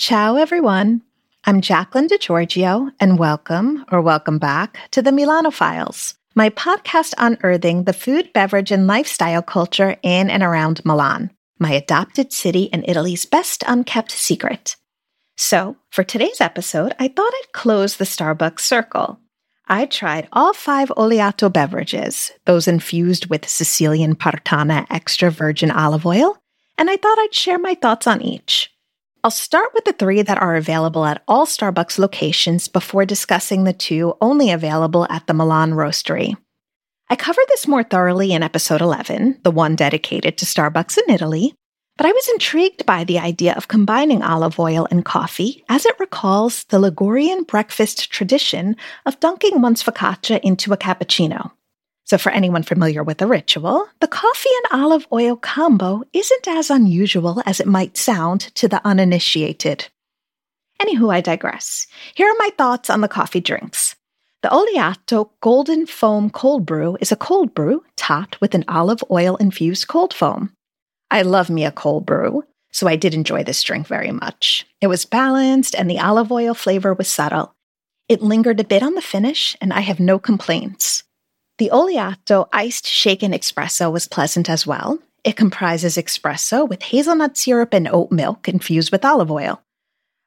Ciao, everyone. I'm Jaclyn DeGiorgio, and welcome or welcome back to the Milano Files, my podcast unearthing the food, beverage, and lifestyle culture in and around Milan, my adopted city and Italy's best unkept secret. So, for today's episode, I thought I'd close the Starbucks circle. I tried all five Oleato beverages, those infused with Sicilian Partanna extra virgin olive oil, and I thought I'd share my thoughts on each. I'll start with the three that are available at all Starbucks locations before discussing the two only available at the Milan Roastery. I covered this more thoroughly in episode 11, the one dedicated to Starbucks in Italy, but I was intrigued by the idea of combining olive oil and coffee as it recalls the Ligurian breakfast tradition of dunking one's focaccia into a cappuccino. So, for anyone familiar with the ritual, the coffee and olive oil combo isn't as unusual as it might sound to the uninitiated. Anywho, I digress. Here are my thoughts on the coffee drinks. The Oleato Golden Foam Cold Brew is a cold brew topped with an olive oil infused cold foam. I love me a cold brew, so I did enjoy this drink very much. It was balanced and the olive oil flavor was subtle. It lingered a bit on the finish, and I have no complaints. The Oleato iced shaken espresso was pleasant as well. It comprises espresso with hazelnut syrup and oat milk infused with olive oil.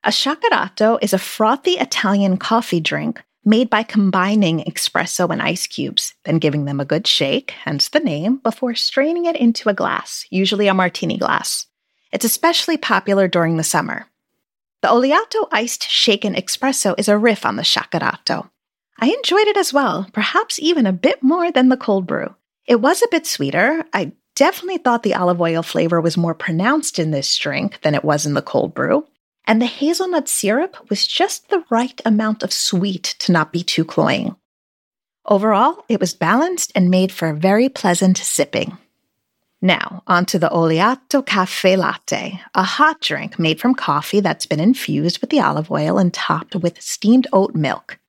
A shakerato is a frothy Italian coffee drink made by combining espresso and ice cubes, then giving them a good shake, hence the name, before straining it into a glass, usually a martini glass. It's especially popular during the summer. The Oleato iced shaken espresso is a riff on the shakerato. I enjoyed it as well, perhaps even a bit more than the cold brew. It was a bit sweeter. I definitely thought the olive oil flavor was more pronounced in this drink than it was in the cold brew. And the hazelnut syrup was just the right amount of sweet to not be too cloying. Overall, it was balanced and made for a very pleasant sipping. Now, onto the Oleato Cafe Latte, a hot drink made from coffee that's been infused with the olive oil and topped with steamed oat milk.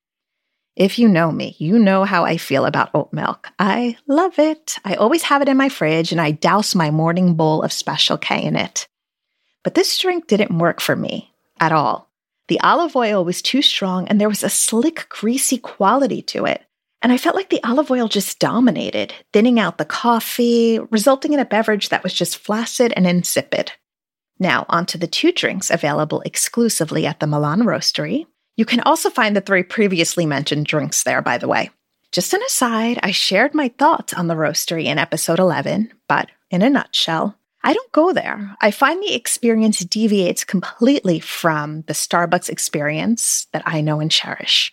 If you know me, you know how I feel about oat milk. I love it. I always have it in my fridge and I douse my morning bowl of Special K in it. But this drink didn't work for me at all. The olive oil was too strong and there was a slick, greasy quality to it. And I felt like the olive oil just dominated, thinning out the coffee, resulting in a beverage that was just flaccid and insipid. Now, onto the two drinks available exclusively at the Milan Roastery you can also find the three previously mentioned drinks there, by the way. Just an aside, I shared my thoughts on the roastery in episode 11, but in a nutshell, I don't go there. I find the experience deviates completely from the Starbucks experience that I know and cherish.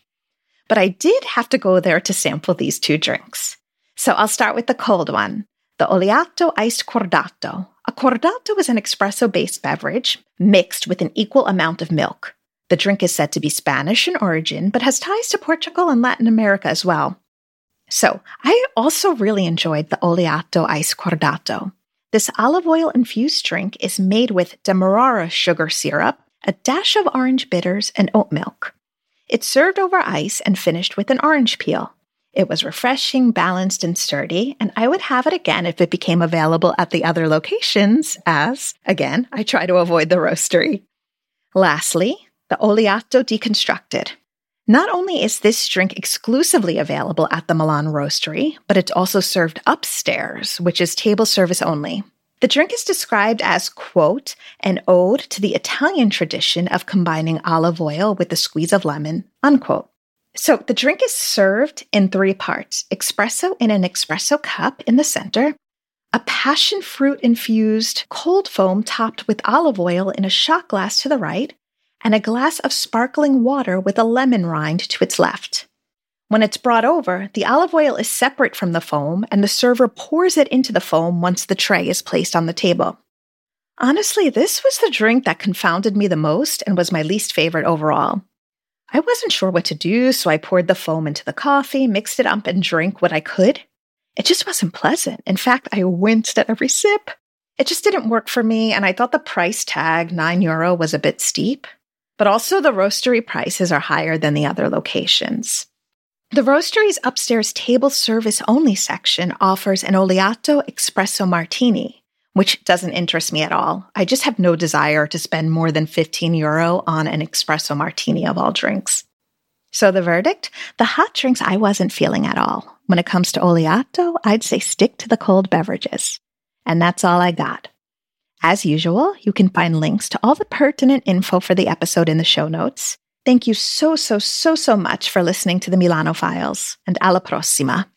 But I did have to go there to sample these two drinks. So I'll start with the cold one the Oleato Iced Cortado. A cortado is an espresso based beverage mixed with an equal amount of milk. The drink is said to be Spanish in origin, but has ties to Portugal and Latin America as well. So, I also really enjoyed the Oleato Ice Cortado. This olive oil infused drink is made with Demerara sugar syrup, a dash of orange bitters, and oat milk. It's served over ice and finished with an orange peel. It was refreshing, balanced, and sturdy, and I would have it again if it became available at the other locations, as, again, I try to avoid the roastery. Lastly, the Oleato Deconstructed. Not only is this drink exclusively available at the Milan Roastery, but it's also served upstairs, which is table service only. The drink is described as, quote, an ode to the Italian tradition of combining olive oil with a squeeze of lemon, unquote. So the drink is served in three parts espresso in an espresso cup in the center, a passion fruit infused cold foam topped with olive oil in a shot glass to the right, and a glass of sparkling water with a lemon rind to its left. When it's brought over, the olive oil is separate from the foam, and the server pours it into the foam once the tray is placed on the table. Honestly, this was the drink that confounded me the most and was my least favorite overall. I wasn't sure what to do, so I poured the foam into the coffee, mixed it up, and drank what I could. It just wasn't pleasant. In fact, I winced at every sip. It just didn't work for me, and I thought the price tag, 9 euro, was a bit steep but also the roastery prices are higher than the other locations. The roastery's upstairs table service only section offers an Oleato Espresso Martini, which doesn't interest me at all. I just have no desire to spend more than 15 euro on an espresso martini of all drinks. So the verdict? The hot drinks I wasn't feeling at all. When it comes to oleato, I'd say stick to the cold beverages. And that's all I got. As usual, you can find links to all the pertinent info for the episode in the show notes. Thank you so, so, so, so much for listening to the Milano Files, and alla prossima.